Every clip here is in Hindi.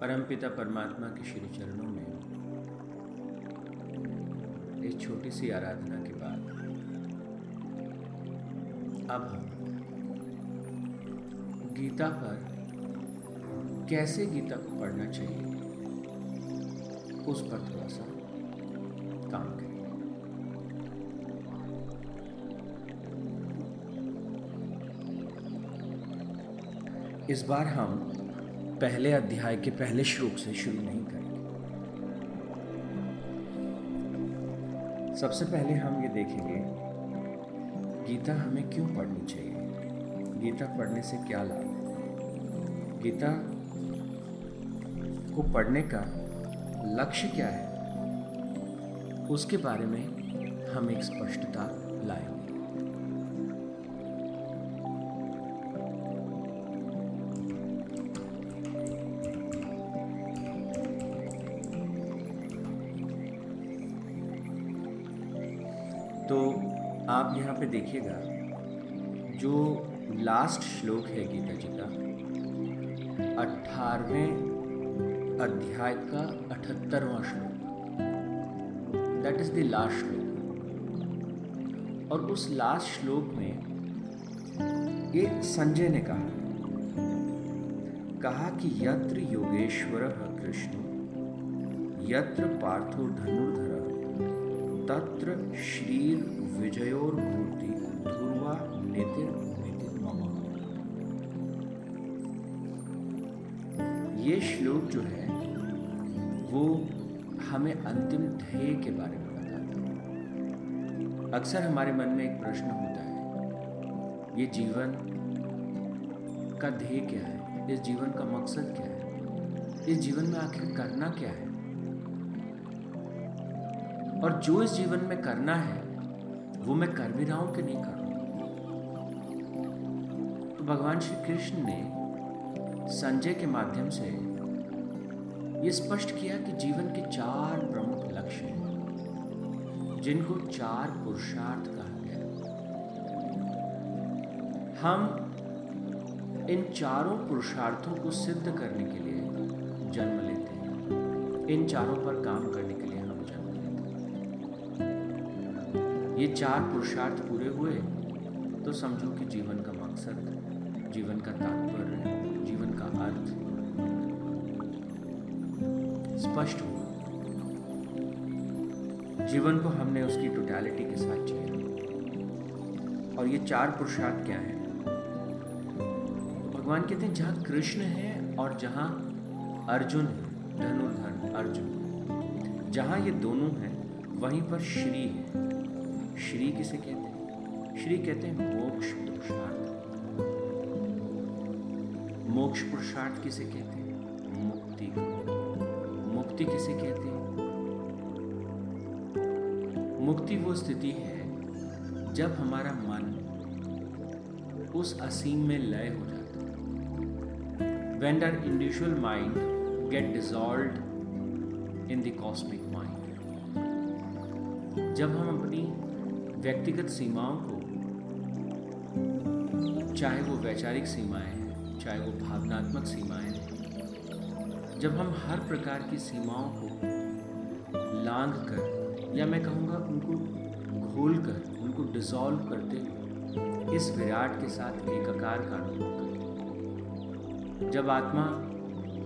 परमपिता परमात्मा के श्री चरणों में इस छोटी सी आराधना के बाद अब हम गीता पर कैसे गीता को पढ़ना चाहिए, उस पर थोड़ा सा काम करें इस बार हम पहले अध्याय के पहले श्लोक से शुरू नहीं करेंगे। सबसे पहले हम ये देखेंगे, गीता हमें क्यों पढ़नी चाहिए? गीता पढ़ने से क्या लाभ? गीता को पढ़ने का लक्ष्य क्या है? उसके बारे में हम एक स्पष्टता लाएँगे। आप यहाँ पे देखिएगा, जो लास्ट श्लोक है गीता जी का, अठारहवें अध्याय का अठहत्तरवां श्लोक। दैट इज़ द लास्ट श्लोक। और उस लास्ट श्लोक में एक संजय ने कहा कहा कि यत्र योगेश्वर कृष्ण, यत्र पार्थो धनुर्धर। तत्र श्रीर विजयोर्मूर्ति ध्रुवा नितिर ये श्लोक जो है, वो हमें अंतिम ध्येय के बारे में बताता है। अक्सर हमारे मन में एक प्रश्न होता है, ये जीवन का ध्येय क्या है? इस जीवन का मकसद क्या है? इस जीवन में आखिर करना क्या है? और जो इस जीवन में करना है, वो मैं कर भी रहा हूँ कि नहीं कर रहा तो भगवान श्री कृष्ण ने संजय के माध्यम से ये स्पष्ट किया कि जीवन के चार प्रमुख लक्ष्य हैं, जिनको चार पुरुषार्थ कहा गया हम इन चारों पुरुषार्थों को सिद्ध करने के लिए जन्म लेते हैं। इन चारों पर काम करने ये चार पुरुषार्थ पूरे हुए तो समझो कि जीवन का मकसद, जीवन का तात्पर्य, जीवन का अर्थ स्पष्ट हुआ जीवन को हमने उसकी टोटलिटी के साथ जिया और ये चार पुरुषार्थ क्या है? भगवान कहते हैं, जहाँ कृष्ण है और जहाँ अर्जुन है, धनुर्धर अर्जुन। जहाँ ये दोनों हैं, वहीं पर श्री है। श्री किसे कहते हैं? श्री कहते हैं मोक्ष पुरुषार्थ। मोक्ष पुरुषार्थ किसे कहते हैं? मुक्ति। मुक्ति किसे कहते हैं? मुक्ति वो स्थिति है जब हमारा मन उस असीम में लय हो जाता है। When are individual mind get dissolve in the cosmic mind जब हम अपनी व्यक्तिगत सीमाओं को, चाहे वो वैचारिक सीमाएँ हैं, चाहे वो भावनात्मक सीमाएँ हैं, जब हम हर प्रकार की सीमाओं को लांग कर, या मैं कहूँगा उनको घोल कर, उनको डिसॉल्व करते हुए इस विराट के साथ एकाकार का अनुभव करते जब आत्मा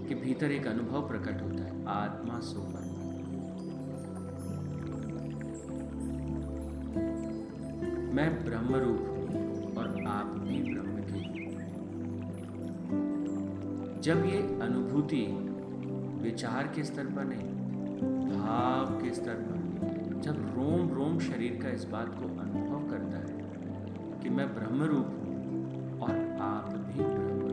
के भीतर एक अनुभव प्रकट होता है, आत्मा सोपर मैं ब्रह्म रूप हूँ और आप भी ब्रह्म के जब ये अनुभूति विचार के स्तर पर नहीं, भाव के स्तर पर जब रोम रोम शरीर का इस बात को अनुभव करता है कि मैं ब्रह्म रूप हूँ और आप भी ब्रह्म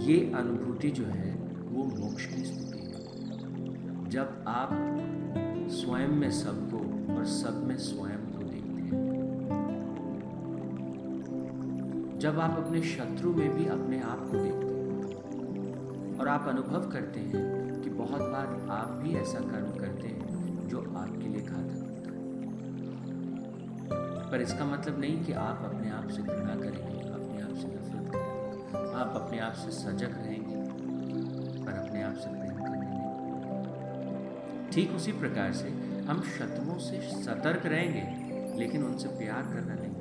ये अनुभूति जो है, वो मोक्ष की स्थिति जब आप स्वयं में सबको और सब में स्वयं को देखते हैं, जब आप अपने शत्रु में भी अपने आप को देखते हैं और आप अनुभव करते हैं कि बहुत बार आप भी ऐसा कर्म करते हैं जो आपके लिए घातक होता है। पर इसका मतलब नहीं कि आप अपने आप से घृणा करेंगे, अपने आप से नफरत करेंगे, आप अपने आप से सजग रहेंगे, पर अपने आप से ठीक उसी प्रकार से हम शत्रुओं से सतर्क रहेंगे, लेकिन उनसे प्यार करना नहीं।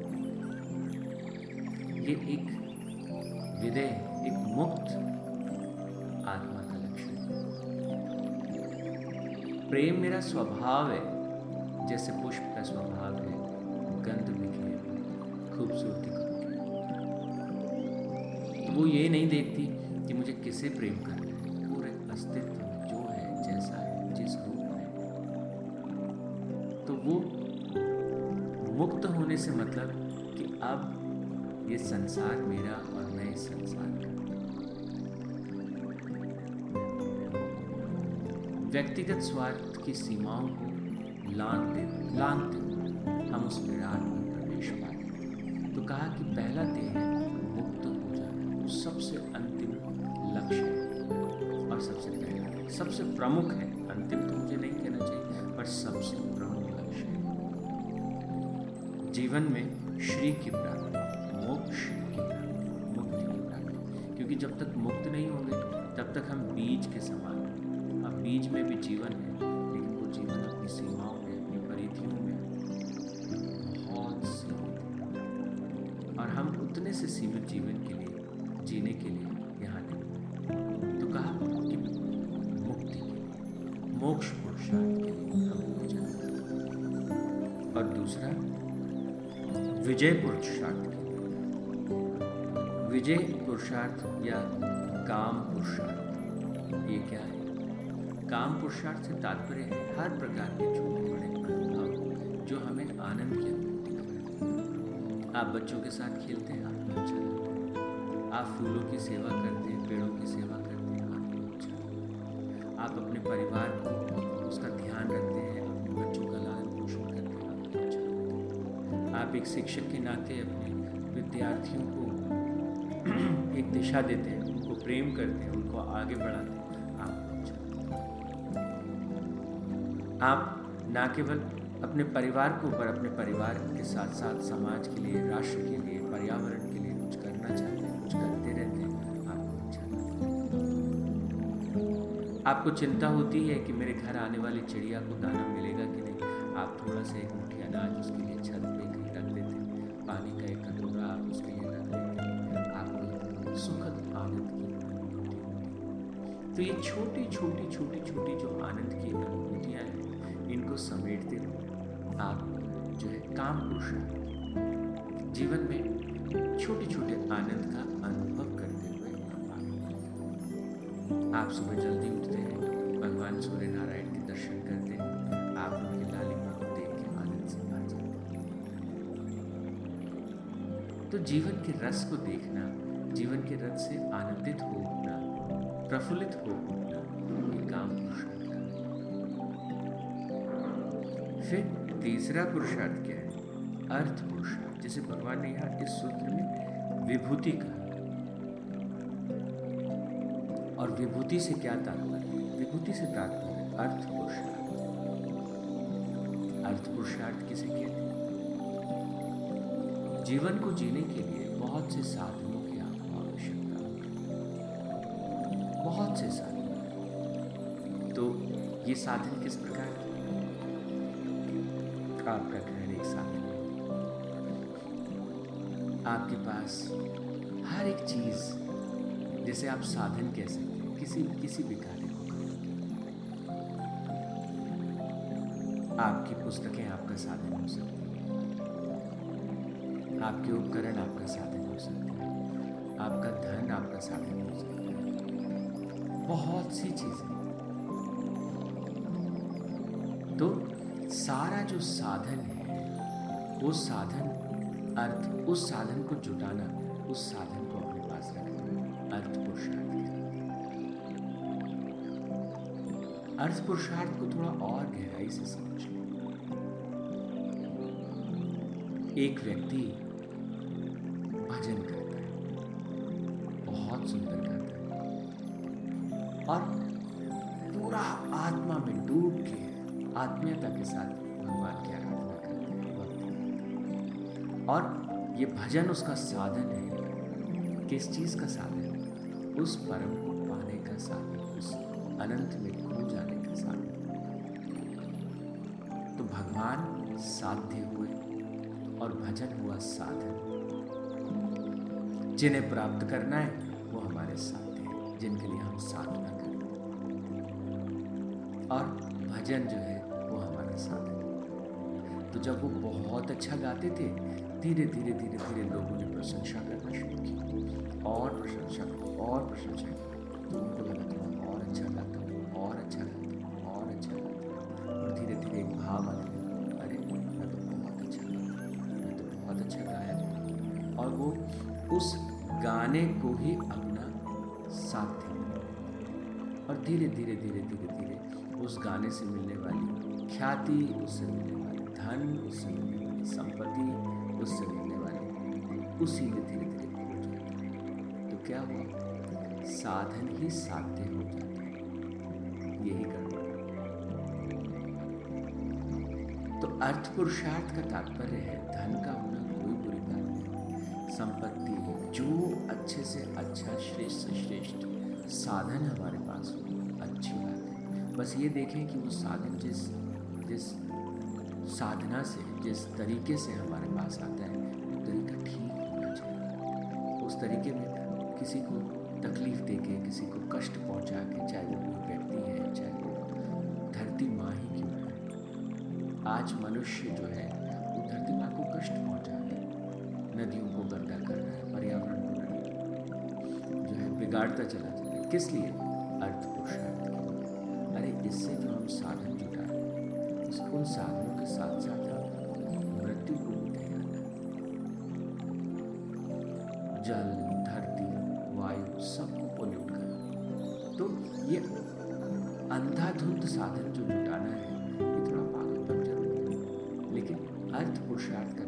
ये एक विदय एक मुक्त आत्मा का लक्षण प्रेम मेरा स्वभाव है, जैसे पुष्प का स्वभाव है गंध बिखेर खूबसूरती को। तो वो ये नहीं देखती कि मुझे किसे प्रेम करना है, पूरे अस्तित्व जो है, जैसा है मुक्त होने से मतलब कि अब ये संसार मेरा और मैं इस संसार का। व्यक्तिगत स्वार्थ की सीमाओं को लांघते लांघते हम उस विराट में प्रवेश पाए। तो कहा कि पहला देह मुक्त हो जाए। सबसे अंतिम लक्ष्य है और सबसे पहला, सबसे प्रमुख है। अंतिम तो मुझे नहीं कहना चाहिए, पर सबसे प्रमुख जीवन में श्री की प्राप्ति, मोक्ष की प्राप्ति, मुक्ति की प्राप्ति। क्योंकि जब तक मुक्त नहीं होंगे, तब तक हम बीज के समान हैं। अब बीज में भी जीवन है, लेकिन वो जीवन अपनी सीमाओं में, अपनी परिधियों में बहुत सीमित और हम उतने से सीमित जीवन के लिए, जीने के लिए यहाँ नहीं तो कहा कि मुक्ति के लिए, मोक्ष पुरुषार्थ के लिए हम और दूसरा विजय पुरुषार्थ विजय पुरुषार्थ या काम पुरुषार्थ ये क्या है? काम पुरुषार्थ से तात्पर्य है हर प्रकार के छोटे बड़े अनुभव जो हमें आनंद की अनुभूति आप बच्चों के साथ खेलते हैं आपको अच्छा लगता आप फूलों की सेवा करते हैं, पेड़ों की सेवा करते हैं आपको अच्छा आप अपने परिवार को उसका ध्यान रखते हैं, अपने बच्चों का आप एक शिक्षक के नाते अपने विद्यार्थियों को एक दिशा देते हैं, उनको प्रेम करते हैं, उनको आगे बढ़ाते हैं। आप आप ना केवल अपने परिवार के ऊपर, अपने परिवार के साथ साथ समाज के लिए, राष्ट्र के लिए, पर्यावरण के लिए कुछ करना चाहते हैं, कुछ करते रहते हैं आपको अच्छा आपको चिंता होती है कि मेरे घर आने वाली चिड़िया को दाना मिलेगा कि नहीं? आप थोड़ा सा एक मुट्ठी अनाज उसके लिए छत पे पानी का एक कटोरा आप उसके रख देते आपको सुखद आनंद की अनुभूति तो ये छोटी छोटी छोटी छोटी जो आनंद की अनुभूतियाँ हैं, इनको समेटते हुए आप जो है काम पुरुष जीवन में छोटे छोटे आनंद का अनुभव करते हुए आप सुबह जल्दी उठते हैं, भगवान सूर्य नारायण के दर्शन करते हैं तो जीवन के रस को देखना, जीवन के रस से आनंदित हो उठना प्रफुल्लित हो उठना ये काम पुरुष फिर तीसरा पुरुषार्थ क्या है? अर्थ पुरुषार्थ, जिसे भगवान ने यहाँ इस सूत्र में विभूति कहा। और विभूति से क्या तात्पर्य? विभूति से तात्पर्य अर्थ पुरुषार्थ। अर्थ पुरुषार्थ किसे कहते हैं? जीवन को जीने के लिए बहुत से साधनों की आपको आवश्यकता बहुत से साधन। तो ये साधन किस प्रकार के आपका ग्रहण एक साथ आपके पास हर एक चीज़, जिसे आप साधन कह सकते हैं, किसी किसी भी कार्य को आपकी पुस्तकें आपका साधन हो सकती हैं। आपके उपकरण आपका साधन हो सकते हैं। आपका धन आपका साधन हो सकता है। बहुत सी चीज़ें। तो सारा जो साधन है, वो साधन, अर्थ, उस साधन को जुटाना, उस साधन को अपने पास रखना, अर्थ पुरुषार्थ अर्थ पुरुषार्थ को थोड़ा और गहराई से समझ एक व्यक्ति सुंदर करता है। और पूरा आत्मा में डूब के आत्मीयता के साथ भगवान की आराधना करते हैं। और ये भजन उसका साधन है। किस चीज़ का साधन? उस परम को पाने का साधन, उस अनंत में खो जाने का साधन। तो भगवान साध्य हुए और भजन हुआ साधन। जिन्हें प्राप्त करना है है जिनके लिए हम साधना करें। और भजन जो है, वो हमारा साधन तो जब वो बहुत अच्छा गाते थे, धीरे धीरे धीरे धीरे लोगों ने प्रशंसा करना शुरू की। और प्रशंसा और प्रशंसा की। तो उनको लगा कि और अच्छा गाता हूँ, और अच्छा गाता हूँ, और अच्छा गाता हूँ। और धीरे धीरे एक भाव आने लगा अरे मैं तो बहुत अच्छा गाता मैं तो बहुत अच्छा गाया और वो उस गाने को ही अपना साथ थे। और धीरे धीरे धीरे धीरे धीरे उस गाने से मिलने वाली ख्याति उससे मिलने वाली, धन उससे मिलने वाली, संपत्ति उससे मिलने वाले, उसी में धीरे धीरे खो जाते। तो क्या हुआ? साधन ही साध्य हो जाते। यही गड़बड़ तो अर्थ पुरुषार्थ का तात्पर्य है, धन का होना संपत्ति जो अच्छे से अच्छा श्रेष्ठ से श्रेष्ठ साधन हमारे पास हो, अच्छी बात है। बस ये देखें कि वो साधन जिस जिस साधना से, जिस तरीके से हमारे पास आता है, वो तरीका ठीक होना चाहिए। उस तरीके में किसी को तकलीफ़ दे के किसी को कष्ट पहुँचा के चाहे वो कोई व्यक्ति है, चाहे वो धरती माँ ही क्यों है, आज मनुष्य जो है, वो धरती माँ को कष्ट पहुँचा है। नदियों को गंदा कर रहा है, पर्यावरण को जो है, बिगाड़ता चला जा रहा है। किस लिए? अर्थ पुरुषार्थ अरे, इससे जो हम साधन जुटा है उन साधनों के साथ साथ हम मृत्यु को भी तैयार जल, धरती, वायु, सबको पोल्यूट कर। तो ये अंधाधुंध साधन जो जुटाना है ये थोड़ा पागलपन ज़रूर है। लेकिन अर्थ पुरुषार्थ का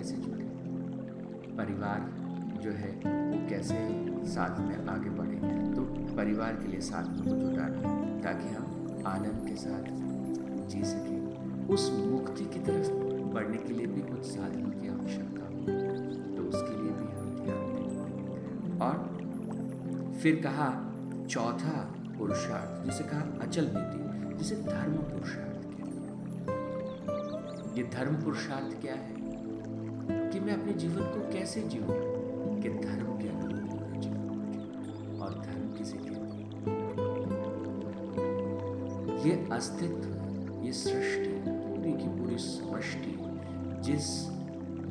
कैसे जुटे परिवार जो है, वो कैसे साथ में आगे बढ़े? तो परिवार के लिए साधनों को जुटाना ताकि हम आनंद के साथ जी सकें। उस मुक्ति की तरफ़ बढ़ने के लिए भी कुछ साधनों की आवश्यकता हो तो उसके लिए भी हम ध्यान दें। और फिर कहा, चौथा पुरुषार्थ, जिसे कहा अचल नीति, जिसे धर्म पुरुषार्थ कहते हैं। ये धर्म पुरुषार्थ क्या है? मैं अपने जीवन को कैसे जीऊँ? कि धर्म के अनुरूप जीवन और धर्म किसे कहते ये अस्तित्व ये सृष्टि पूरी की पूरी समष्टि जिस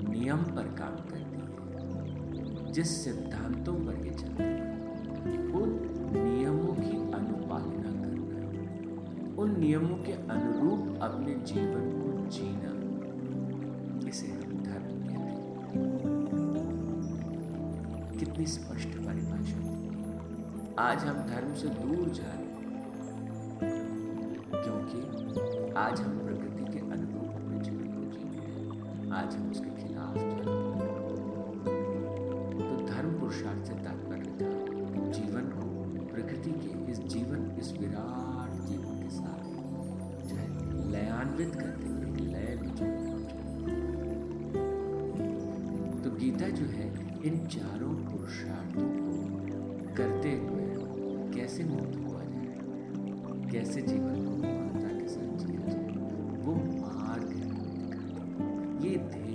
नियम पर काम करती है, जिस सिद्धांतों पर ये चलती है, उन नियमों की अनुपालना करना, उन नियमों के अनुरूप अपने जीवन को जीना, इसे हम कितनी स्पष्ट परिभाषा। आज हम धर्म से दूर जा रहे हैं, क्योंकि आज हम प्रकृति के अनुरूप अपने जीवन को जी रहे हैं। आज हम उसके खिलाफ चल तो धर्म पुरुषार्थ से तात्पर्य था, जीवन को, प्रकृति के इस जीवन, इस विराट जीवन के साथ जो है लयान्वित करते हुए लय में तो गीता जो है, इन चारों कैसे जीवन को स्वाध्याय